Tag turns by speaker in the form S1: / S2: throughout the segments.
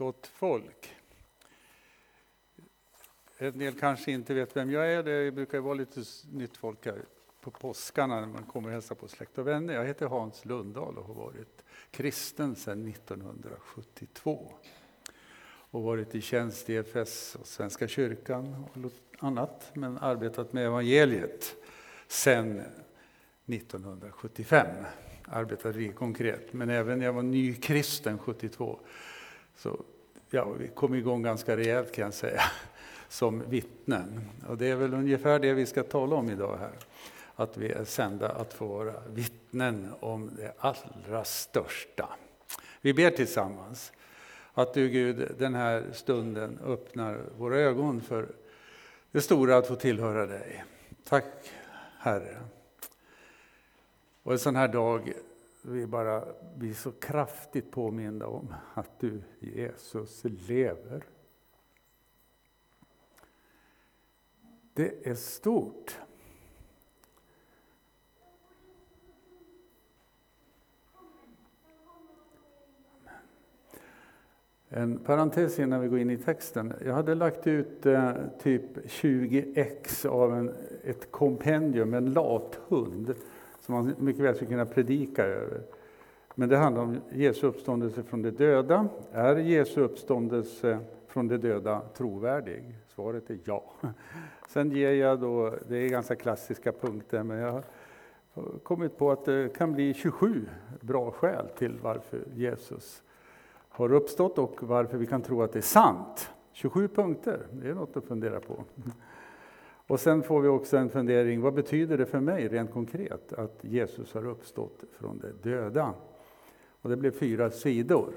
S1: gott folk. En del kanske inte vet vem jag är. Det brukar vara lite nytt folk här på påskarna när man kommer och hälsar på släkt och vänner. Jag heter Hans Lundahl och har varit kristen sedan 1972. Och varit i tjänst i EFS och Svenska kyrkan och annat, men arbetat med evangeliet sedan 1975. Arbetade konkret, men även när jag var nykristen 72 så ja, vi kom igång ganska rejält kan jag säga, som vittnen. Och det är väl ungefär det vi ska tala om idag här. Att vi är sända att få vara vittnen om det allra största. Vi ber tillsammans att du Gud den här stunden öppnar våra ögon för det stora att få tillhöra dig. Tack Herre. Och en sån här dag vi bara blir så kraftigt påminda om att du, Jesus, lever. Det är stort. En parentes innan vi går in i texten. Jag hade lagt ut eh, typ 20 ex av en, ett kompendium, en lathund som man mycket väl skulle kunna predika över. Men det handlar om Jesu uppståndelse från de döda. Är Jesu uppståndelse från de döda trovärdig? Svaret är ja. Sen ger jag då, det är ganska klassiska punkter, men jag har kommit på att det kan bli 27 bra skäl till varför Jesus har uppstått och varför vi kan tro att det är sant. 27 punkter, det är något att fundera på. Och sen får vi också en fundering, vad betyder det för mig rent konkret att Jesus har uppstått från de döda? Och det blev fyra sidor.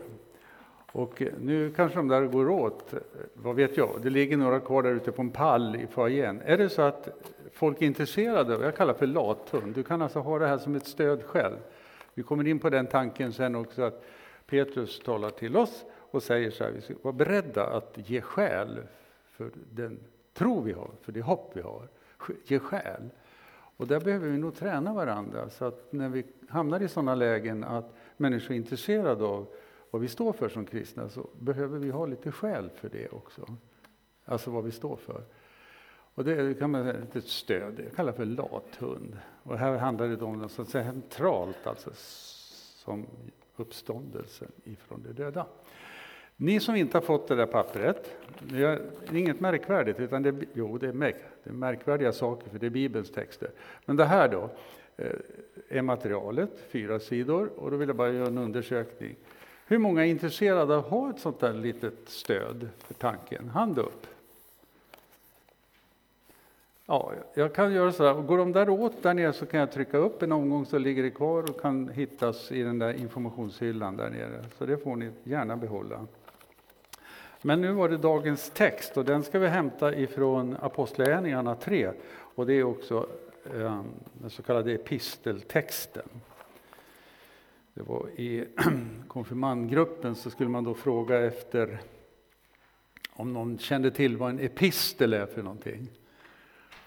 S1: Och eh, nu kanske de där går åt, eh, vad vet jag, det ligger några kvar där ute på en pall i foajén. Är det så att folk är intresserade, jag kallar för lathund, du kan alltså ha det här som ett stöd själv. Vi kommer in på den tanken sen också att Petrus talar till oss och säger så här, vi ska vara beredda att ge skäl för den tro vi har, för det hopp vi har. Ge själ. Och där behöver vi nog träna varandra så att när vi hamnar i sådana lägen att människor är intresserade av vad vi står för som kristna så behöver vi ha lite skäl för det också. Alltså vad vi står för. Och det kan man säga ett stöd, jag kallar för lathund. Och här handlar det om något så centralt, alltså som uppståndelsen ifrån de döda. Ni som inte har fått det där pappret, det är inget märkvärdigt, utan det, jo, det är, märk, det är märkvärdiga saker, för det är Bibelns texter. Men det här då eh, är materialet, fyra sidor, och då vill jag bara göra en undersökning. Hur många är intresserade av att ha ett sånt där litet stöd för tanken? Hand upp. Ja, jag kan göra så här. Går de där åt där nere så kan jag trycka upp en omgång så ligger det kvar och kan hittas i den där informationshyllan där nere. Så det får ni gärna behålla. Men nu var det dagens text och den ska vi hämta ifrån Apostlagärningarna 3 och det är också ehm, den så kallade episteltexten. Det var I konfirmandgruppen så skulle man då fråga efter om någon kände till vad en epistel är för någonting.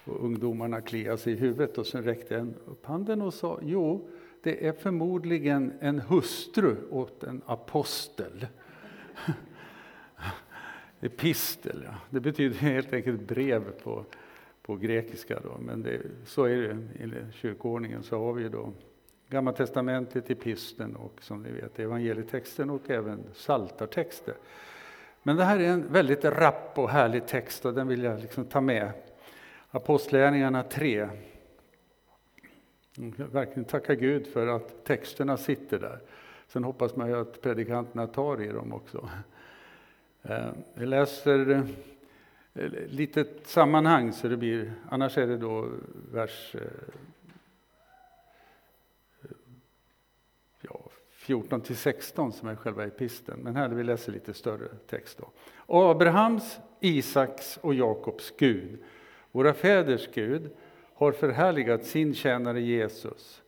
S1: Och ungdomarna kliade sig i huvudet och sen räckte en upp handen och sa jo, det är förmodligen en hustru åt en apostel. Epistel, ja. det betyder helt enkelt brev på, på grekiska. Då. Men det, så är det i kyrkoordningen. Så har vi då Gamla testamentet, episteln och som ni vet evangelietexten och även saltartexter. Men det här är en väldigt rapp och härlig text och den vill jag liksom ta med. Apostlagärningarna 3. Jag verkligen tacka Gud för att texterna sitter där. Sen hoppas man ju att predikanterna tar i dem också. Eh, vi läser eh, litet sammanhang, så det blir, annars är det då vers eh, ja, 14 till 16 som är själva episten. Men här vi läser lite större text. Då. Abrahams, Isaks och Jakobs Gud, våra fäders Gud, har förhärligat sin tjänare Jesus,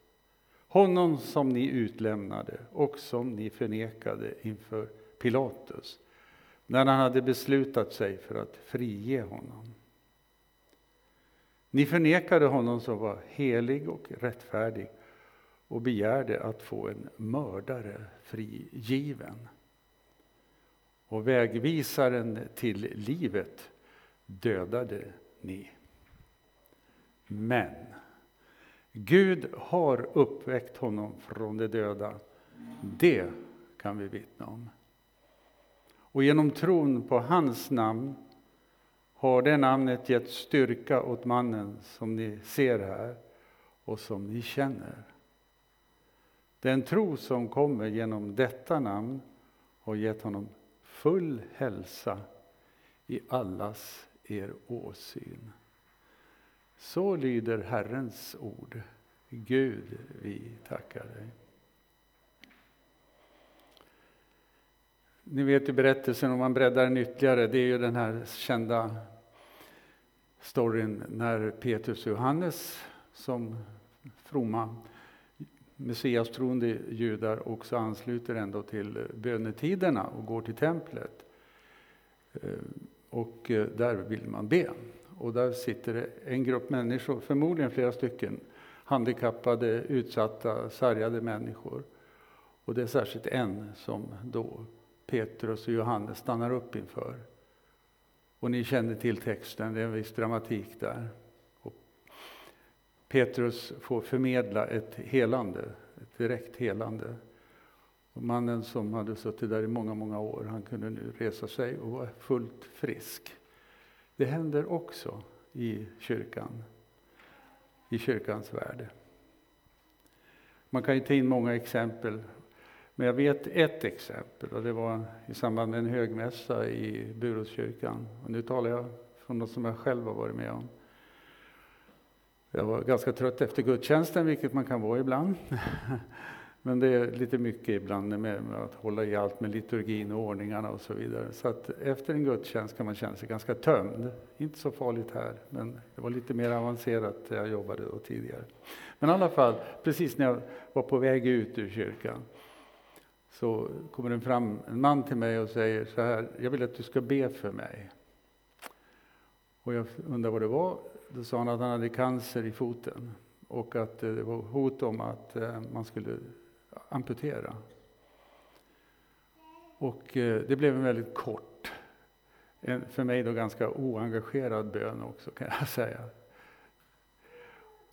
S1: honom som ni utlämnade och som ni förnekade inför Pilatus när han hade beslutat sig för att frige honom. Ni förnekade honom som var helig och rättfärdig och begärde att få en mördare frigiven. och vägvisaren till livet dödade ni. Men Gud har uppväckt honom från de döda. Det kan vi vittna om. Och genom tron på hans namn har det namnet gett styrka åt mannen som ni ser här och som ni känner. Den tro som kommer genom detta namn har gett honom full hälsa i allas er åsyn. Så lyder Herrens ord. Gud, vi tackar dig. Ni vet ju berättelsen, om man breddar den ytterligare, det är ju den här kända storyn när Petrus och Johannes som fromma messiastroende judar också ansluter ändå till bönetiderna och går till templet. Eh, och eh, där vill man be. Och där sitter det en grupp människor, förmodligen flera stycken, handikappade, utsatta, sargade människor. Och det är särskilt en som då Petrus och Johannes stannar upp inför. Och ni känner till texten, det är en viss dramatik där. Och Petrus får förmedla ett helande, ett direkt helande. Och mannen som hade suttit där i många, många år, han kunde nu resa sig och var fullt frisk. Det händer också i kyrkan, i kyrkans värld. Man kan ju ta in många exempel, men jag vet ett exempel och det var i samband med en högmässa i Buråskyrkan. Och nu talar jag från något som jag själv har varit med om. Jag var ganska trött efter gudstjänsten, vilket man kan vara ibland. Men det är lite mycket ibland med, att hålla i allt med liturgin och ordningarna och så vidare. Så att efter en gudstjänst kan man känna sig ganska tömd. Inte så farligt här, men det var lite mer avancerat där jag jobbade då tidigare. Men i alla fall, precis när jag var på väg ut ur kyrkan så kommer det fram en man till mig och säger så här, jag vill att du ska be för mig. Och jag undrar vad det var. Då sa han att han hade cancer i foten och att eh, det var hot om att eh, man skulle amputera. Och eh, det blev en väldigt kort, en för mig då ganska oengagerad bön också kan jag säga.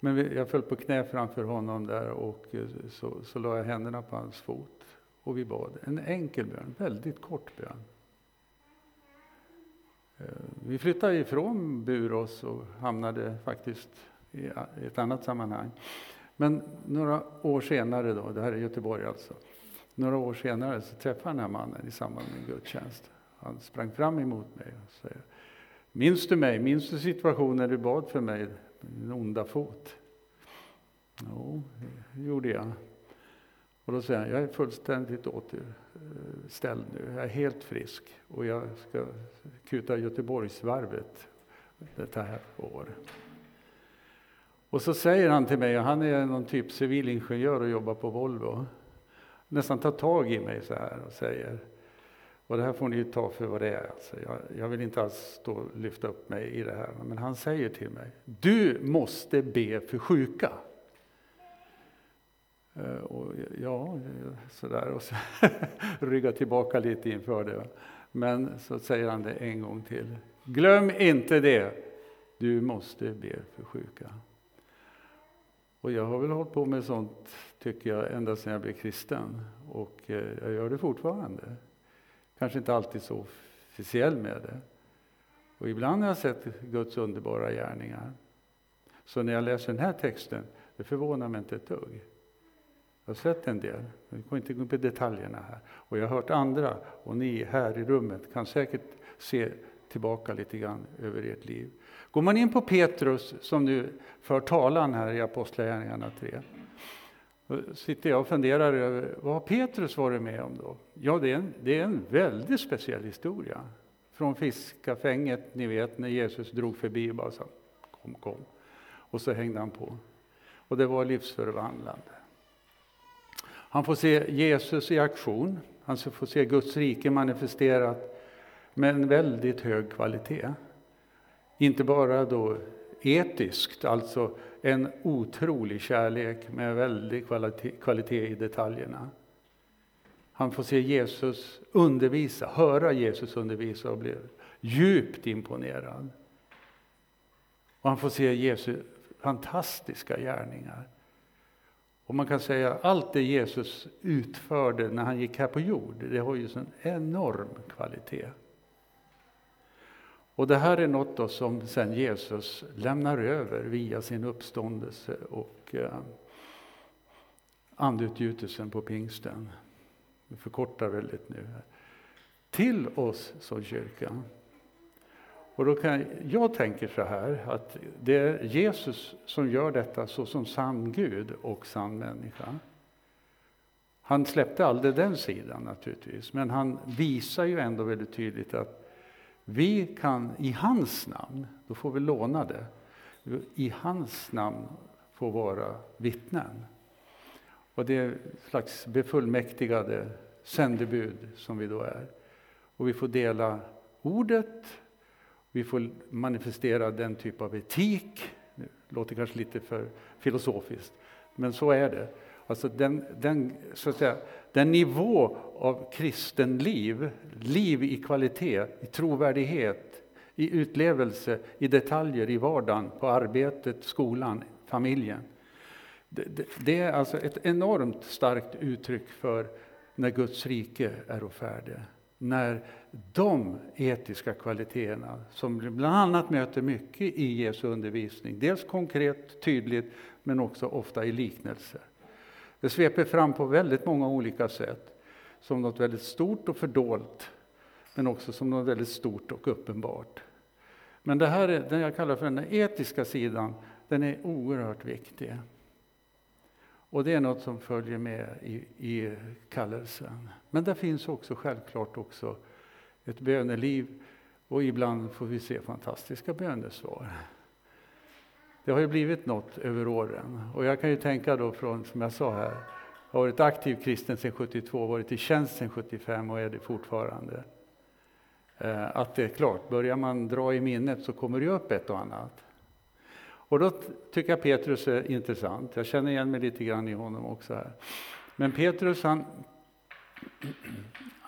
S1: Men jag föll på knä framför honom där och så, så la jag händerna på hans fot och vi bad. En enkel bön, väldigt kort bön. Eh, vi flyttade ifrån Burås och hamnade faktiskt i ett annat sammanhang. Men några år senare, då, det här är Göteborg alltså, några år senare så träffade jag den här mannen i samband med en gudstjänst. Han sprang fram emot mig och sa Minns du mig? Minns du situationen du bad för mig, min onda fot? Jo, det gjorde jag. Och då säger han, jag är fullständigt återställd nu. Jag är helt frisk och jag ska kuta Göteborgsvarvet detta här år. Och så säger han till mig, och han är någon typ civilingenjör och jobbar på Volvo, nästan tar tag i mig så här och säger, och det här får ni ju ta för vad det är. Alltså jag, jag vill inte alls stå och lyfta upp mig i det här, men han säger till mig, du måste be för sjuka. Eh, och ja, sådär, och så rygga tillbaka lite inför det. Men så säger han det en gång till. Glöm inte det, du måste be för sjuka. Och jag har väl hållit på med sånt, tycker jag, ända sedan jag blev kristen. Och eh, jag gör det fortfarande. Kanske inte alltid så officiell med det. Och ibland har jag sett Guds underbara gärningar. Så när jag läser den här texten, det förvånar mig inte ett dugg. Jag har sett en del, vi går inte gå på detaljerna här. Och jag har hört andra, och ni här i rummet kan säkert se tillbaka lite grann över ert liv. Går man in på Petrus, som nu för talan här i Apostlagärningarna 3, då sitter jag och funderar över vad har Petrus varit med om då? Ja, det är en, det är en väldigt speciell historia. Från fiskafänget, ni vet, när Jesus drog förbi och bara sa kom, kom. Och så hängde han på. Och det var livsförvandlande. Han får se Jesus i aktion. Han får se Guds rike manifesterat med en väldigt hög kvalitet. Inte bara då etiskt, alltså en otrolig kärlek med väldig kvalitet, kvalitet i detaljerna. Han får se Jesus undervisa, höra Jesus undervisa och bli djupt imponerad. Och han får se Jesu fantastiska gärningar. Och man kan säga att allt det Jesus utförde när han gick här på jord, det har ju en enorm kvalitet. Och det här är något då som sen Jesus lämnar över via sin uppståndelse och eh, andutgjutelsen på pingsten. Vi förkortar väldigt nu. Till oss som kyrka. Och då kan, jag tänker så här, att det är Jesus som gör detta såsom sann Gud och sann människa. Han släppte aldrig den sidan naturligtvis, men han visar ju ändå väldigt tydligt att vi kan i hans namn, då får vi låna det, i hans namn få vara vittnen. Och det är ett slags befullmäktigade sändebud som vi då är. Och vi får dela ordet, vi får manifestera den typ av etik. Det låter kanske lite för filosofiskt, men så är det. Alltså den, den, så att säga, den nivå av kristen liv, liv i kvalitet, i trovärdighet, i utlevelse, i detaljer i vardagen, på arbetet, skolan, familjen. Det, det, det är alltså ett enormt starkt uttryck för när Guds rike är färdigt när de etiska kvaliteterna, som bland annat möter mycket i Jesu undervisning, dels konkret, tydligt, men också ofta i liknelser. Det sveper fram på väldigt många olika sätt, som något väldigt stort och fördolt, men också som något väldigt stort och uppenbart. Men det här, den jag kallar för den etiska sidan, den är oerhört viktig. Och det är något som följer med i, i kallelsen. Men det finns också självklart också ett böneliv och ibland får vi se fantastiska bönesvar. Det har ju blivit något över åren och jag kan ju tänka då från, som jag sa här, jag har varit aktiv kristen sedan 72, varit i tjänst sedan 75 och är det fortfarande. Eh, att det är klart, börjar man dra i minnet så kommer det upp ett och annat. Och då tycker jag Petrus är intressant. Jag känner igen mig lite grann i honom också här. Men Petrus han,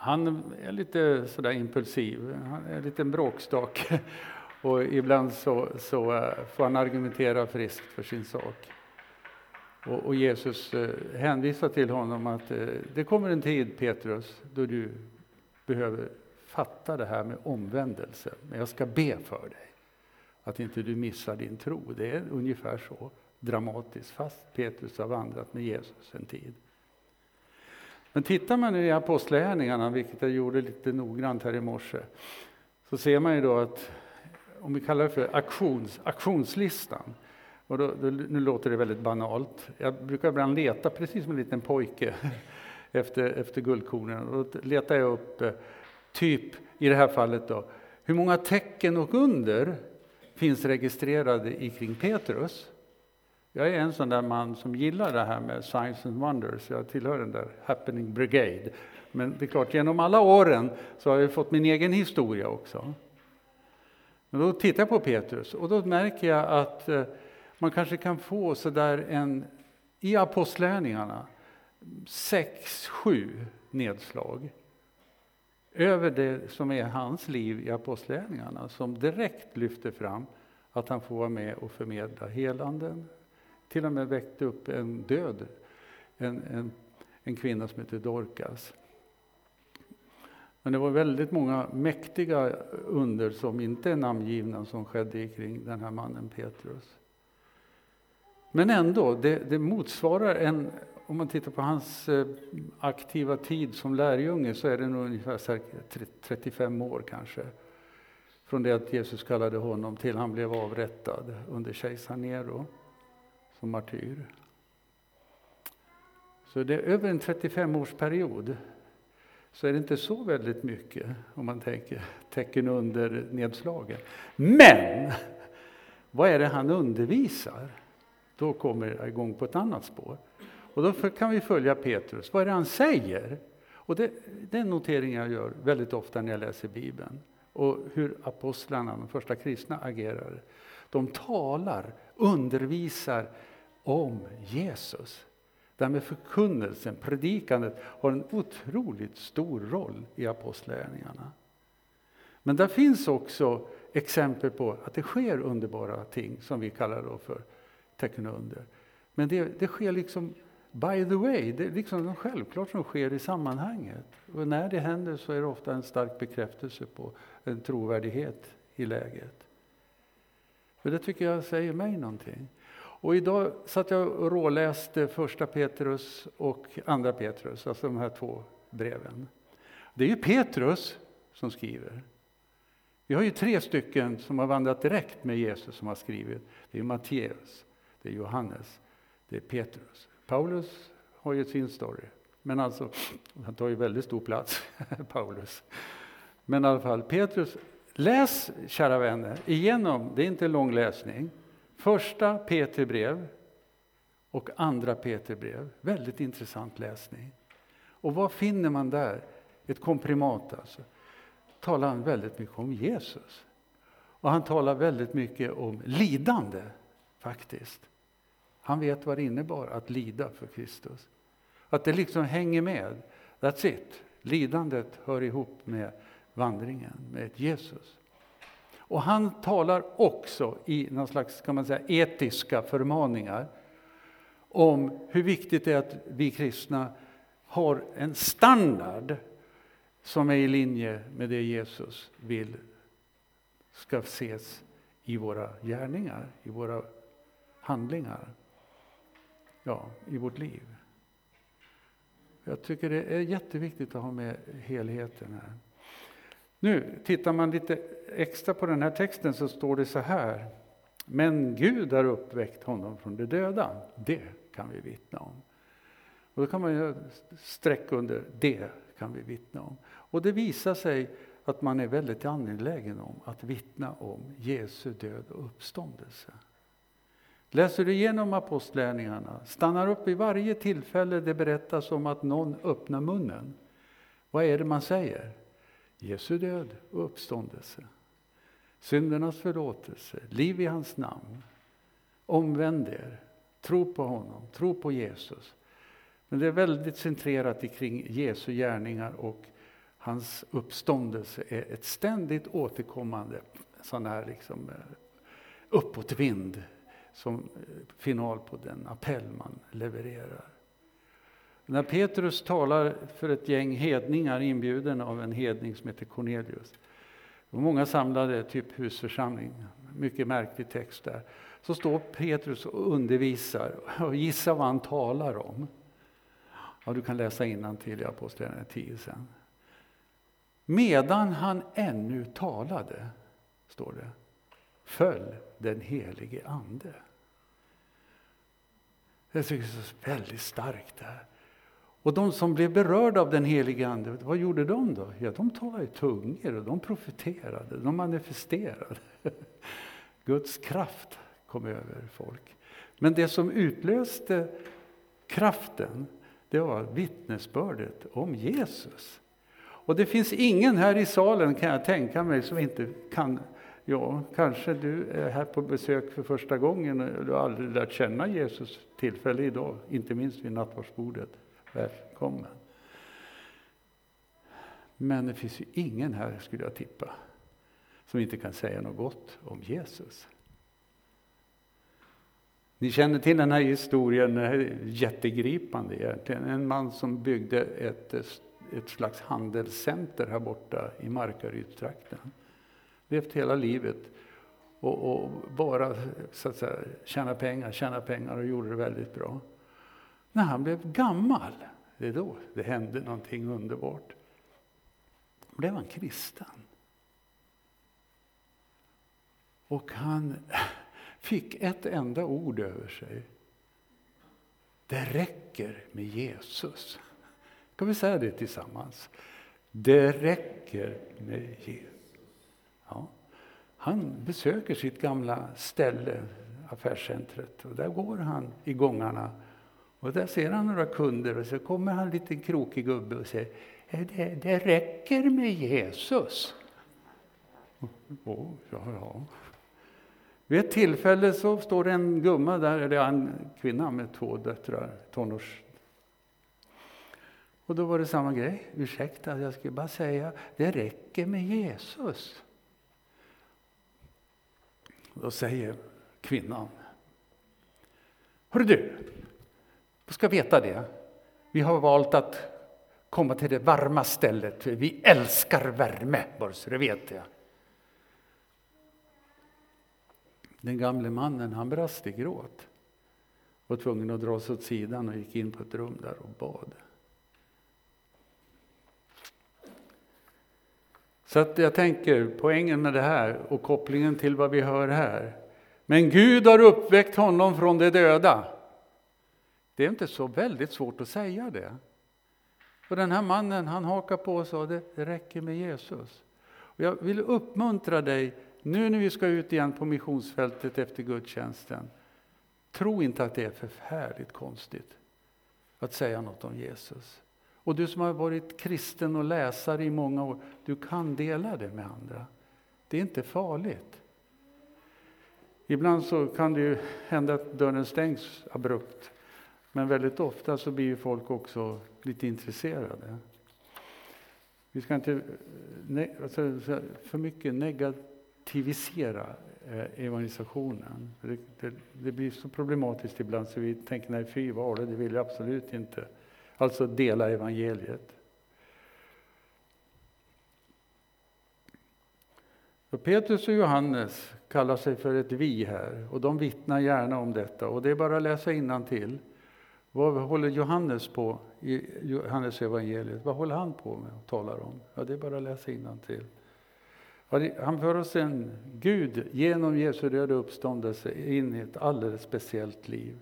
S1: han är lite sådär impulsiv, han är en liten bråkstake. Och ibland så, så eh, får han argumentera friskt för sin sak. Och, och Jesus eh, hänvisar till honom att eh, det kommer en tid, Petrus, då du behöver fatta det här med omvändelse. Men jag ska be för dig att inte du missar din tro. Det är ungefär så dramatiskt, fast Petrus har vandrat med Jesus en tid. Men tittar man i Apostlagärningarna, vilket jag gjorde lite noggrant här i morse, så ser man ju då att, om vi kallar det för aktions, aktionslistan, och då, då, nu låter det väldigt banalt. Jag brukar ibland leta, precis som en liten pojke, efter, efter guldkornen. Och då letar jag upp, eh, typ i det här fallet då, hur många tecken och under finns registrerade i kring Petrus. Jag är en sån där man som gillar det här med science and wonders. Jag tillhör den där happening brigade. Men det är klart, genom alla åren så har jag fått min egen historia också. Men då tittar jag på Petrus och då märker jag att eh, man kanske kan få sådär en, i apostlärningarna, sex, sju nedslag över det som är hans liv i apostlärningarna, som direkt lyfter fram att han får vara med och förmedla helanden. Till och med väckte upp en död, en, en, en kvinna som heter Dorcas. Men det var väldigt många mäktiga under som inte är namngivna som skedde kring den här mannen Petrus. Men ändå, det, det motsvarar en om man tittar på hans eh, aktiva tid som lärjunge så är det nog ungefär 35 år kanske. Från det att Jesus kallade honom till han blev avrättad under kejsar Nero som martyr. Så det är över en 35-årsperiod så är det inte så väldigt mycket om man tänker tecken under nedslagen. Men vad är det han undervisar? Då kommer jag igång på ett annat spår. Och då kan vi följa Petrus. Vad är det han säger? Och det, det är en notering jag gör väldigt ofta när jag läser Bibeln. Och hur apostlarna, de första kristna, agerar. De talar, undervisar om Jesus. Det här med förkunnelsen, predikandet, har en otroligt stor roll i apostlagärningarna. Men där finns också exempel på att det sker underbara ting som vi kallar då för tecken under. Men det, det sker liksom by the way, det är liksom självklart som sker i sammanhanget. Och när det händer så är det ofta en stark bekräftelse på en trovärdighet i läget. För det tycker jag säger mig någonting. Och idag satt jag och råläste första Petrus och andra Petrus, alltså de här två breven. Det är ju Petrus som skriver. Vi har ju tre stycken som har vandrat direkt med Jesus som har skrivit. Det är Matteus, det är Johannes, det är Petrus. Paulus har ju sin story, men alltså, han tar ju väldigt stor plats, Paulus. Men i alla fall, Petrus, läs kära vänner igenom, det är inte lång läsning, första Peterbrev och andra Peterbrev. Väldigt intressant läsning. Och vad finner man där? Ett komprimat alltså talar han väldigt mycket om Jesus. Och han talar väldigt mycket om lidande, faktiskt. Han vet vad det innebar att lida för Kristus. Att det liksom hänger med. That's it. Lidandet hör ihop med vandringen med Jesus. Och han talar också i någon slags kan man säga, etiska förmaningar om hur viktigt det är att vi kristna har en standard som är i linje med det Jesus vill ska ses i våra gärningar, i våra handlingar, ja, i vårt liv. Jag tycker det är jätteviktigt att ha med helheten här. Nu tittar man lite extra på den här texten så står det så här. Men Gud har uppväckt honom från de döda. Det kan vi vittna om. Och då kan man ju sträcka under det kan vi vittna om. Och det visar sig att man är väldigt angelägen om att vittna om Jesu död och uppståndelse. Läser du igenom apostlärningarna, stannar upp i varje tillfälle det berättas om att någon öppnar munnen. Vad är det man säger? Jesu död och uppståndelse. Syndernas förlåtelse, liv i hans namn. Omvänd er, tro på honom, tro på Jesus. Men det är väldigt centrerat kring Jesu gärningar och hans uppståndelse är ett ständigt återkommande sån här liksom, eh, uppåtvind som eh, final på den appell man levererar. När Petrus talar för ett gäng hedningar inbjuden av en hedning som heter Cornelius. Och många samlade, typ husförsamling, mycket märklig text där. Så står Petrus och undervisar och gissa vad han talar om. Ja, du kan läsa till i Apostlagärningarna 10 sen. Medan han ännu talade, står det, föll den helige Ande. Jag tycker det är så väldigt starkt där. Och de som blev berörda av den helige Ande, vad gjorde de då? Ja, de talade i tungor och de profeterade, de manifesterade. Guds kraft kom över folk. Men det som utlöste kraften, det var vittnesbördet om Jesus. Och det finns ingen här i salen, kan jag tänka mig, som inte kan Ja, kanske du är här på besök för första gången och du har aldrig lärt känna Jesus tillfälle idag, inte minst vid nattvardsbordet. Välkommen! Men det finns ju ingen här, skulle jag tippa, som inte kan säga något gott om Jesus. Ni känner till den här historien, jättegripande egentligen. En man som byggde ett ett slags handelscenter här borta i Markarydstrakten. Levt hela livet och, och, bara så att säga, tjäna pengar, tjäna pengar och gjorde det väldigt bra. När han blev gammal, det är då det hände någonting underbart. Blev han kristen. Och han fick ett enda ord över sig. Det räcker med Jesus. Ska vi säga det tillsammans? Det räcker med Jesus. Ja. Han besöker sitt gamla ställe, affärscentret, och där går han i gångarna. Och där ser han några kunder och så kommer han en liten krokig gubbe och säger det, det räcker med Jesus. Oh, ja, ja. Vid ett tillfälle så står det en gumma där, eller en kvinna med två döttrar, tonårs, Och då var det samma grej. Ursäkta, jag skulle bara säga, det räcker med Jesus. Då säger kvinnan. Hör du, du ska veta det. Vi har valt att komma till det varma stället. Vi älskar värme, bara så det vet jag. Den gamle mannen han brast i gråt. Var tvungen att dra sig åt sidan och gick in på ett rum där och bad. Så att jag tänker poängen med det här och kopplingen till vad vi hör här. Men Gud har uppväckt honom från de döda. Det är inte så väldigt svårt att säga det. Och den här mannen han hakar på och sa det räcker med Jesus. Och jag vill uppmuntra dig nu när vi ska ut igen på missionsfältet efter gudstjänsten. Tro inte att det är förfärligt konstigt att säga något om Jesus. Och du som har varit kristen och läsare i många år, du kan dela det med andra. Det är inte farligt. Ibland så kan det ju hända att dörren stängs abrupt. Men väldigt ofta så blir folk också lite intresserade. Vi ska inte eh, alltså, för mycket negativisera eh, evangelisationen. Det, det, det, blir så problematiskt ibland så vi tänker nej fy vad det, det vill jag absolut inte. Alltså dela evangeliet. Och Petrus och Johannes kallar sig för ett vi här och de vittnar gärna om detta och det är bara att läsa till. Vad håller Johannes på i Johannes evangeliet? Vad håller han på med och talar om? Ja, det är bara att läsa till. Han för oss en Gud genom Jesu döda uppståndelse in i ett alldeles speciellt liv.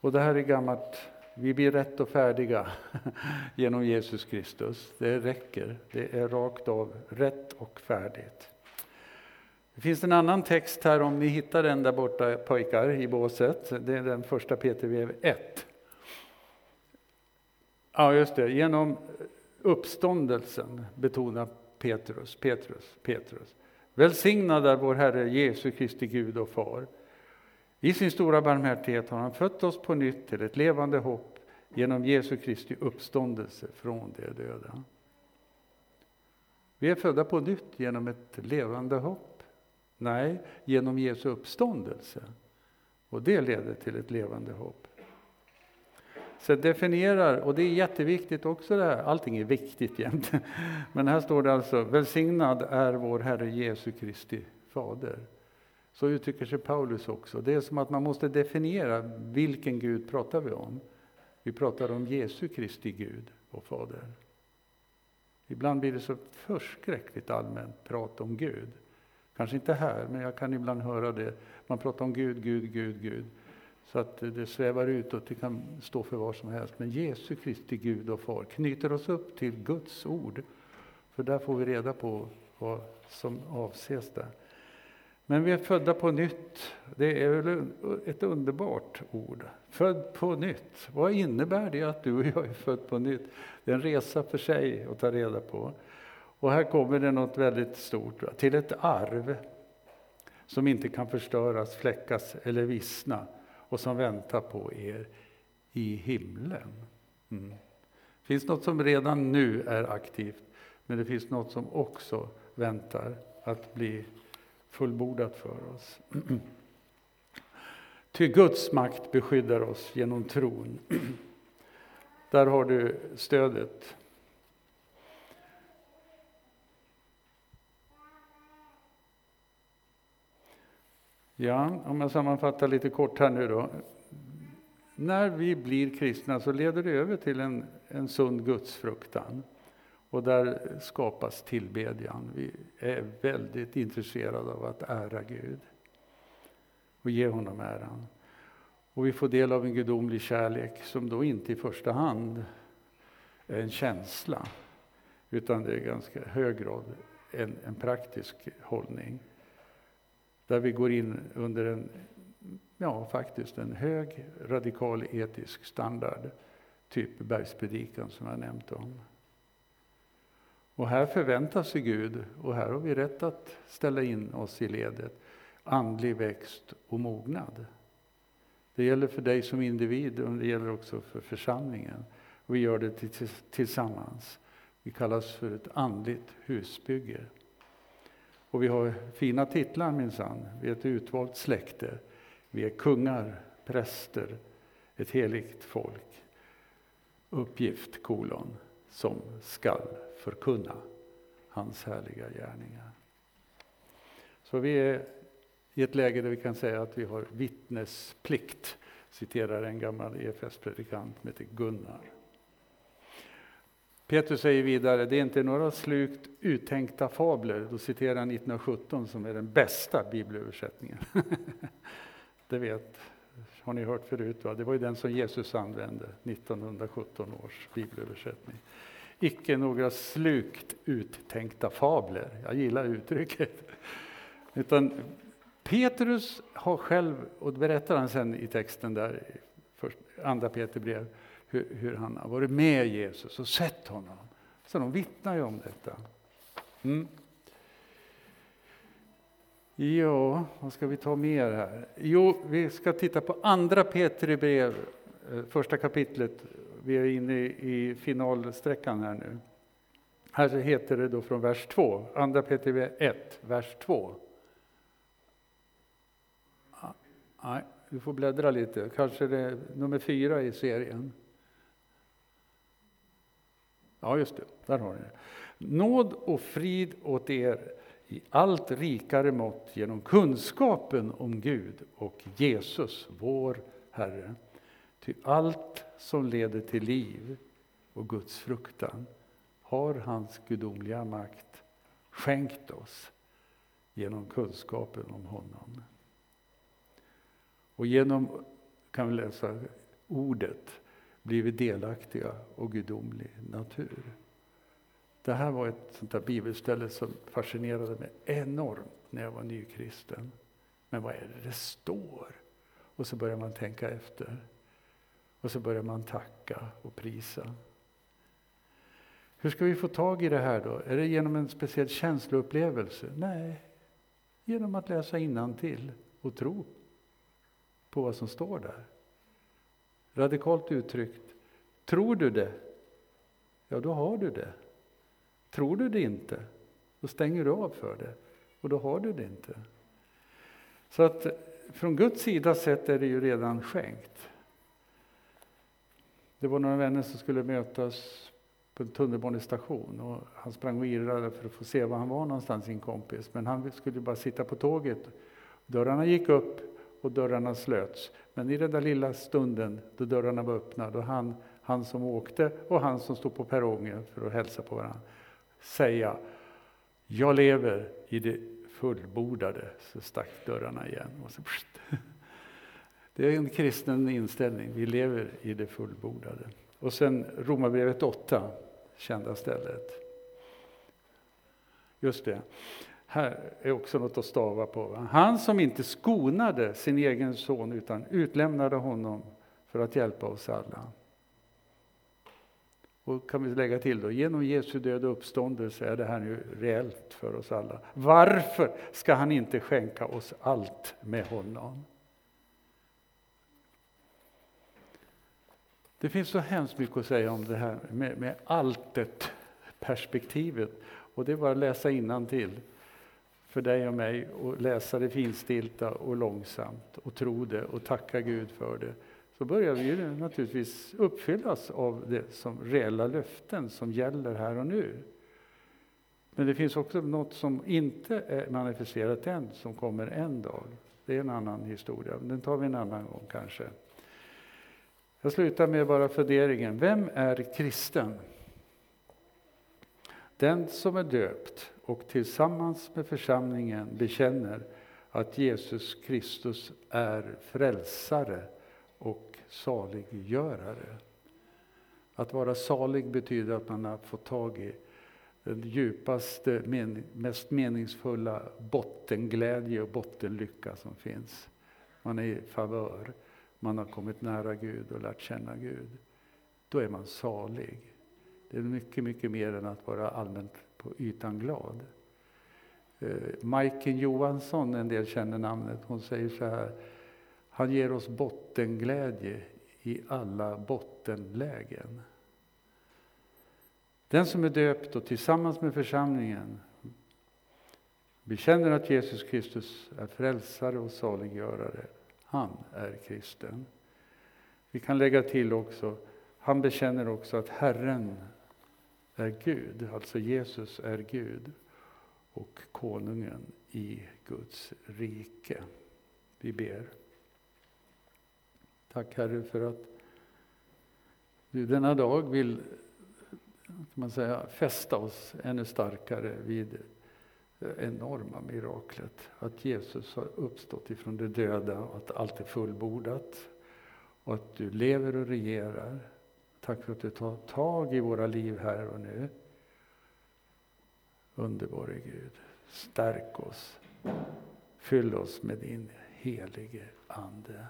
S1: Och det här är gammalt vi blir rätt och färdiga genom Jesus Kristus. Det räcker. Det är rakt av rätt och färdigt. Det finns en annan text här, om ni hittar den där borta pojkar i båset. Det är den första Peter 1. Ja, just det. Genom uppståndelsen betonar Petrus, Petrus, Petrus. Välsignad är vår Herre Jesu Kristi Gud och Far i sin stora barmhärtighet har han fött oss på nytt till ett levande hopp genom Jesu Kristi uppståndelse från de döda. Vi är födda på nytt genom ett levande hopp. Nej, genom Jesu uppståndelse. Och det leder till ett levande hopp. Så definierar, och det är jätteviktigt också det här, allting är viktigt jämt. Men här står det alltså, välsignad är vår Herre Jesu Kristi Fader. Så uttrycker sig Paulus också. Det är som att man måste definiera vilken Gud pratar vi om. Vi pratar om Jesu Kristi Gud och Fader. Ibland blir det så förskräckligt allmänt prat om Gud. Kanske inte här, men jag kan ibland höra det. Man pratar om Gud, Gud, Gud, Gud. Så att det svävar ut och det kan stå för vad som helst. Men Jesu Kristi Gud och Far knyter oss upp till Guds ord. För där får vi reda på vad som avses där. Men vi är födda på nytt. Det är väl ett underbart ord. Född på nytt. Vad innebär det att du och jag är född på nytt? Det är en resa för sig att ta reda på. Och här kommer det något väldigt stort. Till ett arv som inte kan förstöras, fläckas eller vissna och som väntar på er i himlen. Mm. Det finns något som redan nu är aktivt, men det finns något som också väntar att bli fullbordat för oss. Ty Guds makt beskyddar oss genom tron. Där har du stödet. Ja, om jag sammanfattar lite kort här nu då. När vi blir kristna så leder det över till en, en sund gudsfruktan. Och där skapas tillbedjan. Vi är väldigt intresserade av att ära Gud och ge honom äran. Och vi får del av en gudomlig kärlek som då inte i första hand är en känsla utan det är i ganska hög grad en, en praktisk hållning. Där vi går in under en, ja faktiskt en hög radikal etisk standard, typ bergspredikan som jag nämnt om. Och här förväntar sig Gud, och här har vi rätt att ställa in oss i ledet, andlig växt och mognad. Det gäller för dig som individ och det gäller också för församlingen. Och vi gör det tillsammans. Vi kallas för ett andligt husbygge. Och vi har fina titlar minsann. Vi är ett utvalt släkte. Vi är kungar, präster, ett heligt folk. Uppgift, kolon, som skall förkunna hans härliga gärningar. Så vi är i ett läge där vi kan säga att vi har vittnesplikt, citerar en gammal EFS-predikant som heter Gunnar. Petrus säger vidare, det är inte några slukt uttänkta fabler. Då citerar han 1917 som är den bästa bibelöversättningen. det vet, har ni hört förut, va? det var ju den som Jesus använde, 1917 års bibelöversättning. Icke några slukt uttänkta fabler, jag gillar uttrycket. Utan Petrus har själv, och det berättar han sen i texten där, andra Peterbrev, brev, hur, hur, han har varit med Jesus och sett honom. Så de vittnar ju om detta. Mm. Ja, vad ska vi ta mer här? Jo, vi ska titta på andra Petri brev, eh, första kapitlet. Vi är inne i finalsträckan här nu. Här heter det då från vers 2, andra Petri brev 1, vers 2. Ah, nej, du får bläddra lite. Kanske det är nummer fyra i serien. Ja, just det. Där har ni det. Nåd och frid åt er i allt rikare mått genom kunskapen om Gud och Jesus, vår Herre. Ty allt som leder till liv och Guds fruktan har hans gudomliga makt skänkt oss genom kunskapen om honom. Och genom, kan vi läsa ordet, blivit delaktiga och gudomlig natur. Det här var ett sånt där bibelställe som fascinerade mig enormt när jag var nykristen. Men vad är det det står? Och så börjar man tänka efter. Och så börjar man tacka och prisa. Hur ska vi få tag i det här då? Är det genom en speciell känsloupplevelse? Nej, genom att läsa till och tro på vad som står där. Radikalt uttryckt, tror du det? Ja, då har du det. Tror du det inte, då stänger du av för det och då har du det inte. Så att från Guds sida sett är det ju redan skänkt. Det var några vänner som skulle mötas på en tunnelbanestation och han sprang och irrade för att få se var han var någonstans, sin kompis. Men han skulle bara sitta på tåget. Dörrarna gick upp och dörrarna slöts. Men i den där lilla stunden då dörrarna var öppna, då han, han som åkte och han som stod på perrongen för att hälsa på varandra, säga Jag lever i det fullbordade, så stack dörrarna igen. Och så, det är en kristen inställning, vi lever i det fullbordade. Och sen Romarbrevet 8, kända stället. Just det. Här är också något att stava på. Han som inte skonade sin egen son utan utlämnade honom för att hjälpa oss alla. Och kan vi lägga till då, genom Jesu död och uppståndelse är det här nu reellt för oss alla. Varför ska han inte skänka oss allt med honom? Det finns så hemskt mycket att säga om det här med, med alltet perspektivet. Och det är bara att läsa till för dig och mig och läsa det finstilta och långsamt och tro det och tacka Gud för det. Så börjar vi ju naturligtvis uppfyllas av det som reella löften som gäller här och nu. Men det finns också något som inte är manifesterat än, som kommer en dag. Det är en annan historia, den tar vi en annan gång kanske. Jag slutar med bara funderingen, vem är kristen? Den som är döpt och tillsammans med församlingen bekänner att Jesus Kristus är frälsare och saliggörare. Att vara salig betyder att man har fått tag i den djupaste, mest meningsfulla bottenglädje och bottenlycka som finns. Man är i favör, man har kommit nära Gud och lärt känna Gud. Då är man salig. Det är mycket, mycket mer än att vara allmänt på ytan glad. Eh, Majken Johansson, en del känner namnet, hon säger så här. Han ger oss bottenglädje i alla bottenlägen. Den som är döpt och tillsammans med församlingen bekänner att Jesus Kristus är frälsare och saliggörare, han är kristen. Vi kan lägga till också, han bekänner också att Herren är Gud, alltså Jesus är Gud och konungen i Guds rike. Vi ber. Tack Herre för att du denna dag vill kan man säga, fästa oss ännu starkare vid det enorma miraklet att Jesus har uppstått ifrån de döda och att allt är fullbordat och att du lever och regerar. Tack för att du tar tag i våra liv här och nu. Underbara Gud, stärk oss. Fyll oss med din helige Ande.